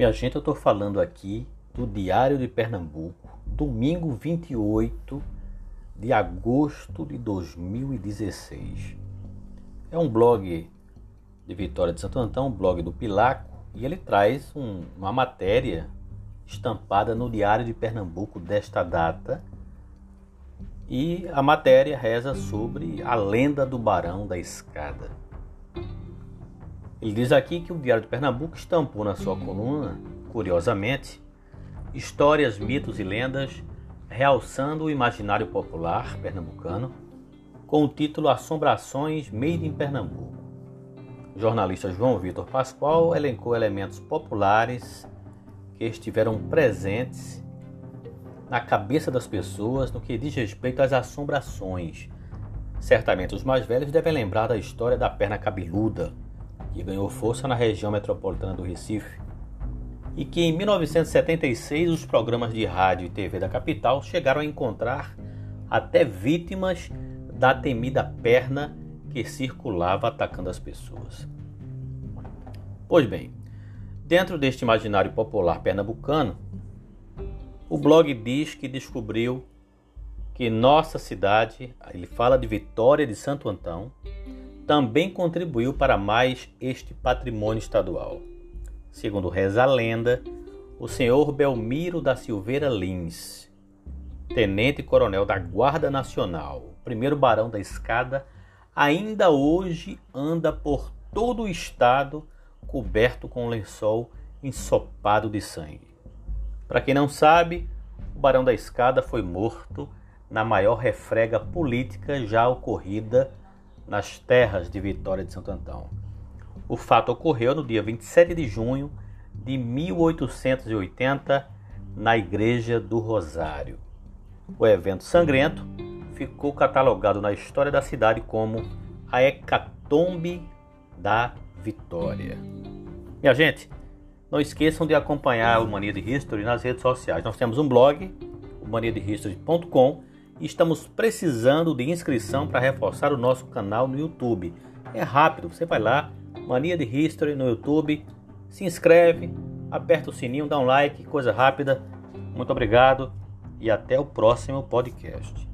Minha gente, eu estou falando aqui do Diário de Pernambuco, domingo 28 de agosto de 2016. É um blog de Vitória de Santo Antão, um blog do Pilaco, e ele traz um, uma matéria estampada no Diário de Pernambuco desta data. E a matéria reza sobre a lenda do Barão da Escada. Ele diz aqui que o Diário de Pernambuco estampou na sua coluna, curiosamente, histórias, mitos e lendas, realçando o imaginário popular pernambucano, com o título Assombrações Made in Pernambuco. O jornalista João Vitor Pascoal elencou elementos populares que estiveram presentes na cabeça das pessoas no que diz respeito às assombrações. Certamente os mais velhos devem lembrar da história da perna cabeluda, que ganhou força na região metropolitana do Recife, e que em 1976 os programas de rádio e TV da capital chegaram a encontrar até vítimas da temida perna que circulava atacando as pessoas. Pois bem, dentro deste imaginário popular pernambucano, o blog diz que descobriu que nossa cidade, ele fala de Vitória de Santo Antão, também contribuiu para mais este patrimônio estadual. Segundo reza a lenda, o senhor Belmiro da Silveira Lins, tenente-coronel da Guarda Nacional, primeiro barão da escada, ainda hoje anda por todo o estado coberto com um lençol ensopado de sangue. Para quem não sabe, o barão da escada foi morto na maior refrega política já ocorrida nas terras de Vitória de Santo Antão. O fato ocorreu no dia 27 de junho de 1880 na Igreja do Rosário. O evento sangrento ficou catalogado na história da cidade como a Hecatombe da Vitória. Minha gente, não esqueçam de acompanhar o Mania de History nas redes sociais. Nós temos um blog, o estamos precisando de inscrição para reforçar o nosso canal no YouTube. É rápido, você vai lá, Mania de History no YouTube, se inscreve, aperta o sininho, dá um like, coisa rápida. Muito obrigado e até o próximo podcast.